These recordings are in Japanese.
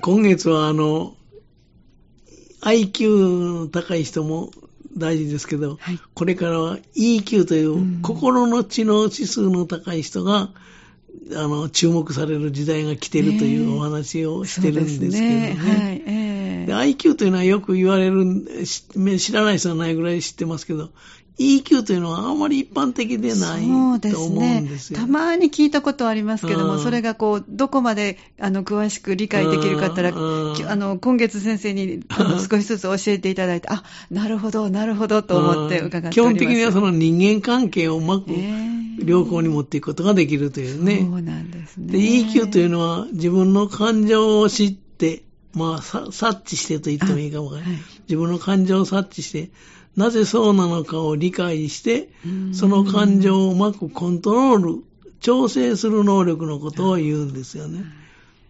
今月はあの、IQ の高い人も大事ですけど、はい。これからは EQ という、うん。心の知能指数の高い人が、あの、注目される時代が来てるというお話をしてるんですけどね。IQ というのはよく言われる、し知らない人はないぐらい知ってますけど、EQ というのはあまり一般的でないそうでと思うすねんですよ。たまに聞いたことはありますけども、うんそれがこう、どこまであの詳しく理解できるかったら、あの今月先生に少しずつ教えていただいて、あなるほど、なるほどと思って伺って。基本的にはその人間関係をうまくええ良好に持っていくことができるというね。そうなんですね。で、EQ というのは自分の感情を知って、まあ、さ察知してと言ってもいいかも。はい自分の感情を察知して、なぜそうなのかを理解してう、ん。その感情をうまくコントロール、調整する能力のことを言うんですよね。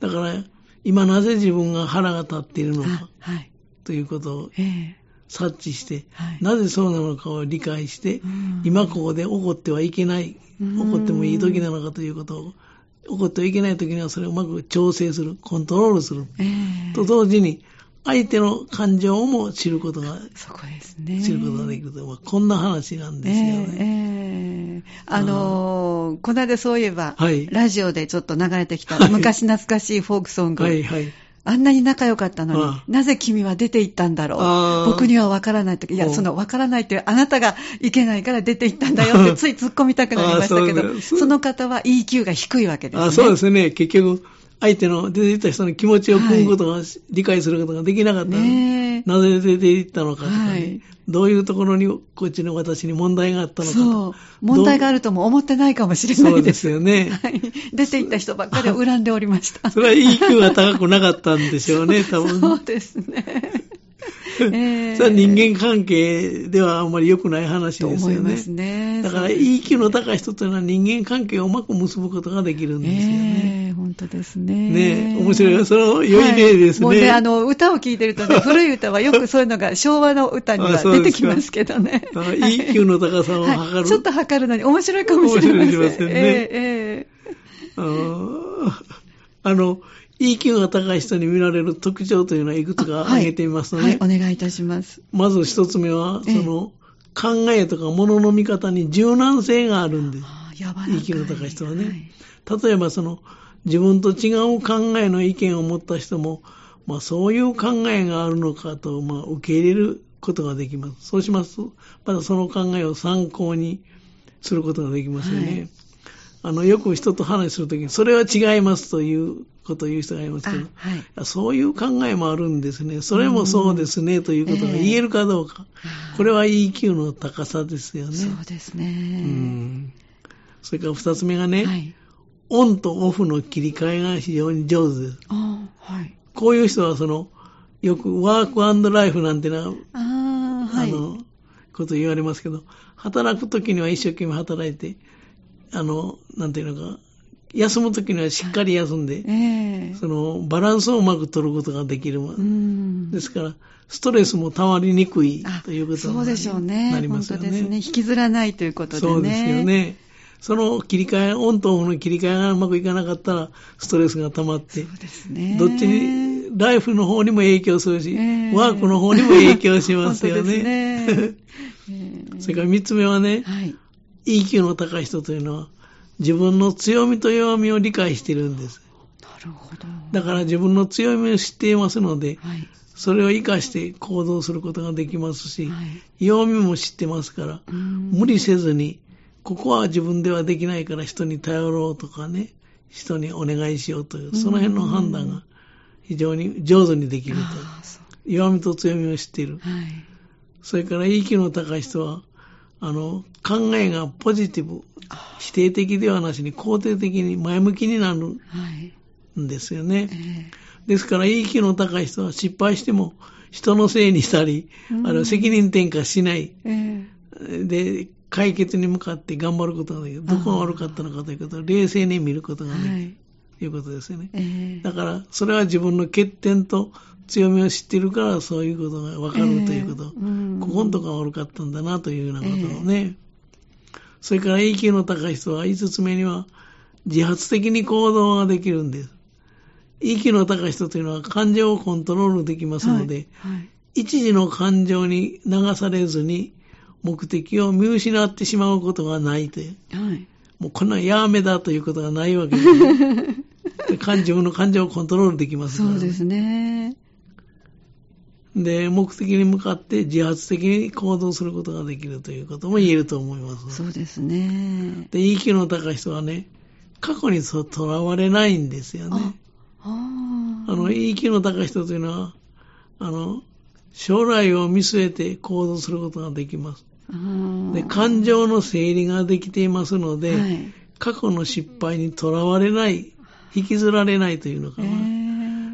だから、今なぜ自分が腹が立っているのかあはい。ということをええ。察知して、はい。なぜそうなのかを理解して、うん。今ここで怒ってはいけない、うん。怒ってもいい時なのかということを、怒ってはいけない時にはそれをうまく調整する、コントロールする。ええ。と同時に、相手の感情も知ることが、そこですね。知ることができると、まあこんな話なんですよね。ええええあのーこの間そういえば、はいラジオでちょっと流れてきた、はい昔懐かしいフォークソング、はいはい。あんなに仲良かったのに、ああなぜ君は出て行ったんだろう？僕には分からないとき、いや、おその分からないっていう、あなたがいけないから出て行ったんだよって つい突っ込みたくなりましたけど、その方は EQ が低いわけですね。あそうですね。結局、相手の出て行った人の気持ちを汲むことが、理解することができなかった。ねえなぜ出て行ったのかとかね、はいどういうところにこっちの私に問題があったのかとそう。問題があるとも思ってないかもしれないです。そうですよね はい。出て行った人ばっかりを恨んでおりました。それは EQ が高くなかったんでしょうね、多分。そうですね。ええそれは人間関係ではあんまり良くない話とですよね。すね。だから EQ の高い人というのは人間関係をうまく結ぶことができるんですよね。ええ本当ですね。ねえ面白いその良い例ですねはいもうね、あの、歌を聴いてるとね、古い歌はよくそういうのが昭和の歌には出てきますけどね。EQ の高さを測る。はいちょっと測るのに面白いかもしれません。面白いませんねえええあのあの、EQ が高い人に見られる特徴というのはいくつか挙げてみますとね、はい、はいお願いいたします。まず一つ目は、ええその、考えとか物の見方に柔軟性があるんです。ああ柔らかい。EQ の高い人はね。例えばその、自分と違う考えの意見を持った人も、まあそういう考えがあるのかと、まあ受け入れることができます。そうしますと、またその考えを参考にすることができますよね。はいあの、よく人と話するときに、それは違いますということを言う人がいますけど、あはいあそういう考えもあるんですね。それもそうですね、ということが言えるかどうか。ええこれは EQ の高さですよね。そうですうね。ん。それから二つ目がね、はい。オンとオフの切り替えが非常に上手です。ああ、はい。こういう人はその、よくワークライフなんてな、ああ、はい。あの、こと言われますけど、働くときには一生懸命働いて、あの、なんていうのか、休むときにはしっかり休んで、ええその、バランスをうまく取ることができる。うん。ですから、ストレスも溜まりにくいあということにそうでしょうね。なりますよね。本当ですね。引きずらないということでね。そうですよ。ね。その切り替え、オンとオフの切り替えがうまくいかなかったら、ストレスが溜まって、そうですね。どっちに、ライフの方にも影響するし、ええワークの方にも影響しますよね。ね ええそれから三つ目はね、はい。EQ の高い人というのは、自分の強みと弱みを理解しているんです。なるほど。だから自分の強みを知っていますので、はい。それを活かして行動することができますし、はい弱みも知ってますから、うん無理せずに、ここは自分ではできないから人に頼ろうとかね、人にお願いしようという、その辺の判断が非常に上手にできると。弱みと強みを知っている。はい。それから EQ の高い人は、あの、考えがポジティブ、否定的ではなしに肯定的に前向きになるはい。んですよね。えですから EQ の高い人は失敗しても人のせいにしたり、うんあの責任転嫁しない。ええで、解決に向かって頑張ることができる。どこが悪かったのかということを冷静に見ることえができる。はい。ということですよね。ええだから、それは自分の欠点と強みを知っているから、そういうことが分かるということ。ええうんここのとこが悪かったんだなというようなことをね。それから EQ の高い人は5つ目には、自発的に行動ができるんです。息の高い人というのは感情をコントロールできますので、はいはい一時の感情に流されずに目的を見失ってしまうことがないという。はい。もうこんなんやめだということがないわけですね。で 感自分の感情をコントロールできますから、そうですね。で、目的に向かって自発的に行動することができるということも言えると思います。そうですね。で、EQ の高い人はね、過去にととらわれないんですよね。ああの、EQ の高い人というのは、あの、将来を見据えて行動することができます。あ。で、感情の整理ができていますので、はい過去の失敗にとらわれない、引きずられないというのかえな。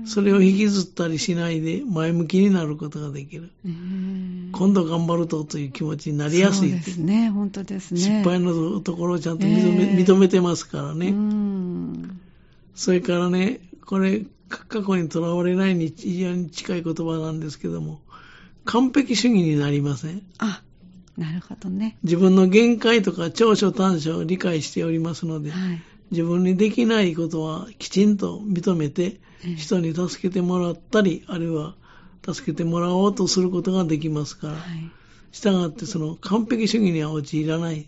ーそれを引きずったりしないで前向きになることができる。えー今度頑張るとという気持ちになりやすいそうですね。本当ですね。失敗のところをちゃんと認め,、ええ認めてますからね。うん。それからね、これ、か過去にとらわれないに非常に近い言葉なんですけども、完璧主義になりません？あ、なるほどね。自分の限界とか長所短所を理解しておりますので、はい。自分にできないことはきちんと認めてええ、人に助けてもらったり、あるいは助けてもらおうとすることができますから、はい。したがってその完璧主義には陥らない。はい。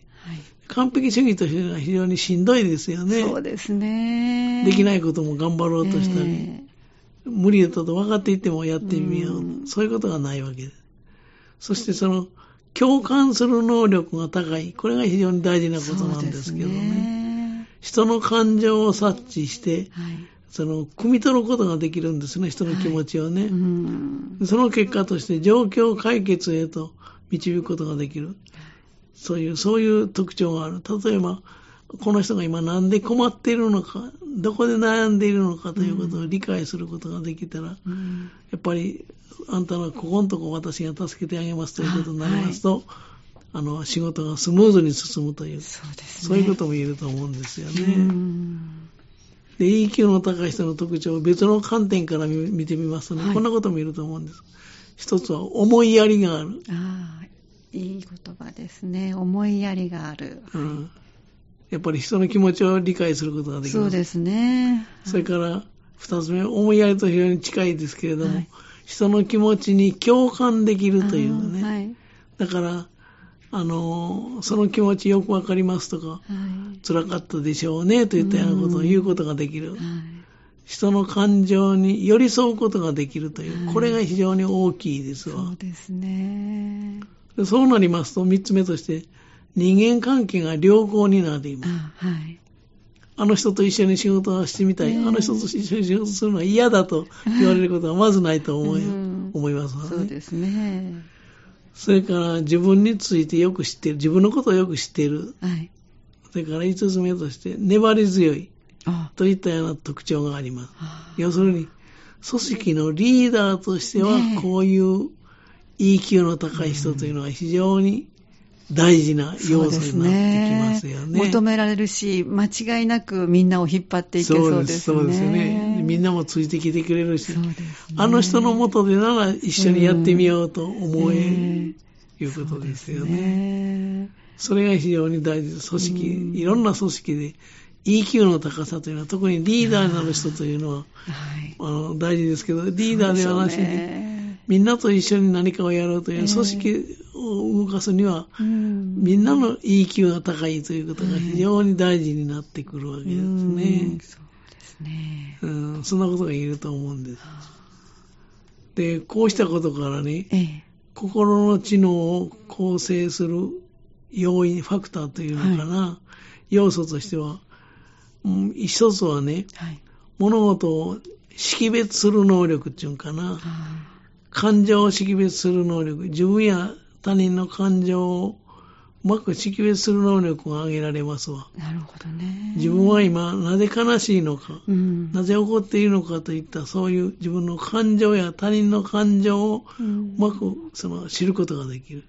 完璧主義というのは非常にしんどいですよね。そうですね。。できないいことも頑張ろうとしたり、え無理だと分かっていてもやってみよう、うんそういうことがないわけです。そしてその共感する能力が高い、これが非常に大事なーことなんですけどね。ね人の感情を察知して、はい。その、汲み取ることができるんですね、人の気持ちをね。うん。その結果として状況解決へと導くことができる。そういう、そういう特徴がある。例えば、この人が今なんで困っているのか、どこで悩んでいるのかということを理解することができたら、うんやっぱり、あんたのここのとこ私が助けてあげますということになりますと、あの、仕事がスムーズに進むという、そうですね。そういうことも言えると思うんですようね。んで、EQ の高い人の特徴を別の観点から見見てみますとね、はいこんなことも言えると思うんです。一つは思いやりがある。ああ、いい言葉ですね。思いやりがある。うんやっぱり人の気持ちを理解することができます。そうですね。それから、二つ目、思いやりと非常に近いですけれども、はい人の気持ちに共感できるというね。はい。だから、あの、その気持ちよくわかりますとか、はい。辛かったでしょうねといったようなことを言うことができる。はい。人の感情に寄り添うことができるという、はいこれが非常に大きいですわそう。ですね。でそうなりますと、三つ目として、人間関係が良好になっています。あはい。あの人と一緒に仕事をしてみたい、ねえあの人と一緒に仕事するのは嫌だと言われることは まずないと思い,、うん思いますわね。そうですね。それから自分についてよく知っている、自分のことをよく知っている。はい。それから五つ目として、粘り強いあといったような特徴があります。あ要するに、組織のリーダーとしてはこういう EQ の高い人というのは非常に大事な要素になってきますよね。求められるし、間違いなくみんなを引っ張っていけそうですね。そうですよね。みんなもついてきてくれるし、ねあの人のもとでなら一緒にやってみようと思える、ねいうことですよね。ねそれが非常に大事です。組織、うんいろんな組織で EQ の高さというのは、特にリーダーになる人というのは、はい。あの大事ですけど、リーダーではなしに、ねみんなと一緒に何かをやろうといええう組織を動かすには、うんみんなの EQ が高いということが非常に大事になってくるわけですうんね。そうですね。うん、そんなことが言えると思うんです。で、こうしたことからね、ええ。心の知能を構成する要因、ファクターというのかな、要素としては、うん一つはね、はい。物事を識別する能力っていうのかな、あ感情を識別する能力、自分や他人の感情をうまく識別する能力が挙げられますわ。あなるほどね。自分は今、なぜ悲しいのか、うん。なぜ怒っているのかといった、そういう自分の感情や他人の感情をうまくその知ることができる。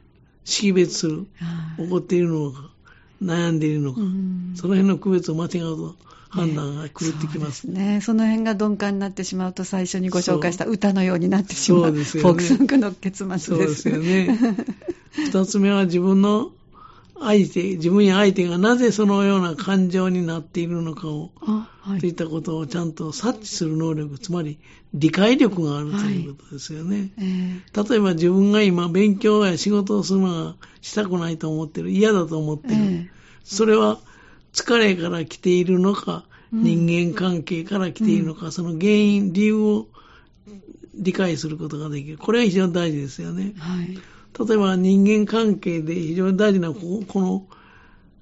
識別する。はい怒っているのか、悩んでいるのか、うんその辺の区別を間違うと判断が狂ってきます。ね。その辺が鈍感になってしまうと、最初にご紹介した歌のようになってしまう。そうですよねフォークソングの結末です。よね。二つ目は自分の、相手、自分や相手がなぜそのような感情になっているのかを、あはい。といったことをちゃんと察知する能力、つまり理解力があるということですよね。えー例えば自分が今勉強や仕事をするのがしたくないと思ってる、嫌だと思ってる。えそれは疲れから来ているのか、うん人間関係から来ているのか、その原因、理由を理解することができる。これが非常に大事ですよねー。はい。例えば人間関係で非常に大事なここの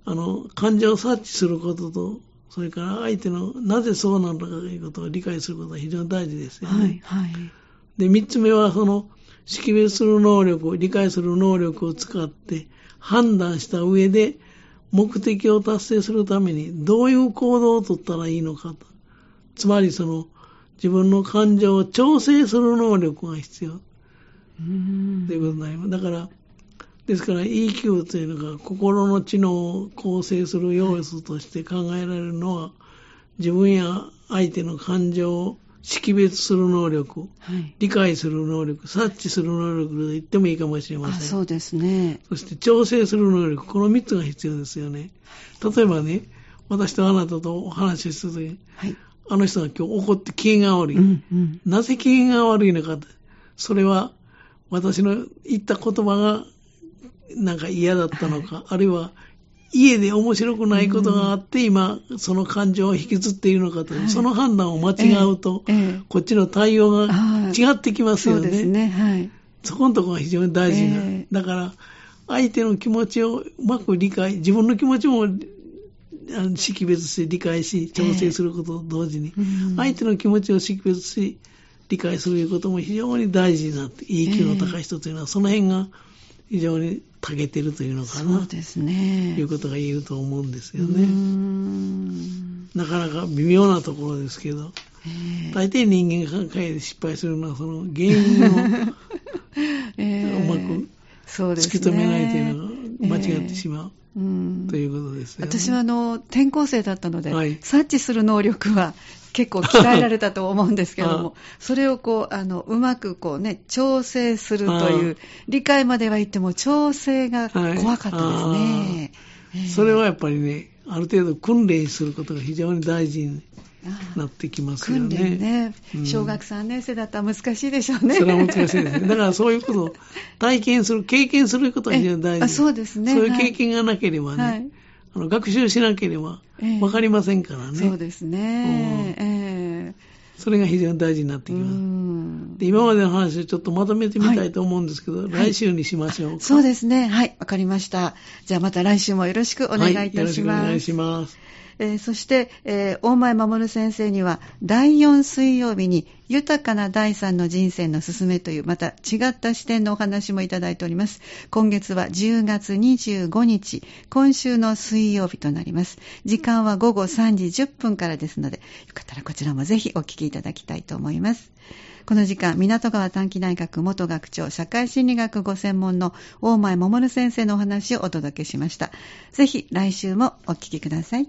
あの感情を察知することと、それから相手のなぜそうなのかということを理解することが非常に大事ですよね。はい。はい。で、三つ目はその識別する能力、理解する能力を使って判断した上で目的を達成するためにどういう行動を取ったらいいのかと。つまりその自分の感情を調整する能力が必要うーんということになります。だから、ですから EQ というのが心の知能を構成する要素として考えられるのは自分や相手の感情を識別する能力、はい。理解する能力、察知する能力と言ってもいいかもしれまあ、せん。そうですね。そして調整する能力、この3つが必要ですよね。例えばね、私とあなたとお話しするときに、はい。あの人が今日怒って機嫌が悪い。うん。うん。なぜ機嫌が悪いのかって、それは私の言った言葉がなんか嫌だったのか、あるいは家で面白くないことがあって、今、その感情を引きずっているのかとはい。その判断を間違うと、ええええ。こっちの対応が違ってきますよそうですね。はい。そこのところが非常に大事な、ええ。だから、相手の気持ちをうまく理解、自分の気持ちも識別して理解し、調整することと同時に、うん。相手の気持ちを識別し、理解することも非常に大事になって、EQ の高い人というのは、その辺が非常に長けてるというのかな、そうですね。いうことが言えると思うんですよね。んなかなか微妙なところですけど、ええ大抵人間関係で失敗するのは、その原因を ええうまく突き止めないというのが間違ってしまう。うんということですよね。私はあの転校生だったので、はい察知する能力は結構鍛えられたと思うんですけども、それをこうあのうまくこう、ね、調整するという、理解までは言っても、調整が怖かったですね。ええ。それはやっぱりね、ある程度訓練することが非常に大事にあなってきますよ訓ね。練ね、うん。小学3年生だったら難しいでしょうね。それは難しいですね。だからそういうことを体験する、経験することが非常に大事。そうですね。そういう経験がなければね、はいあの学習しなければええ分かりませんからね。そうですね。うんえそれが非常に大事になってきます。んで今までの話をちょっとまとめてみたいと思うんですけど、はい来週にしましょうか。そうですね。はい、わかりました。じゃあまた来週もよろしくお願いいたします。はよろしくお願いします。えーそして、えー大前守先生には、第4水曜日に、豊かな第3の人生の進めという、また違った視点のお話もいただいております。今月は10月25日、今週の水曜日となります。時間は午後3時10分からですので、よかったらこちらもぜひお聞きいただきたいと思います。この時間、港川短期大学元学長、社会心理学ご専門の大前守先生のお話をお届けしました。ぜひ来週もお聞きください。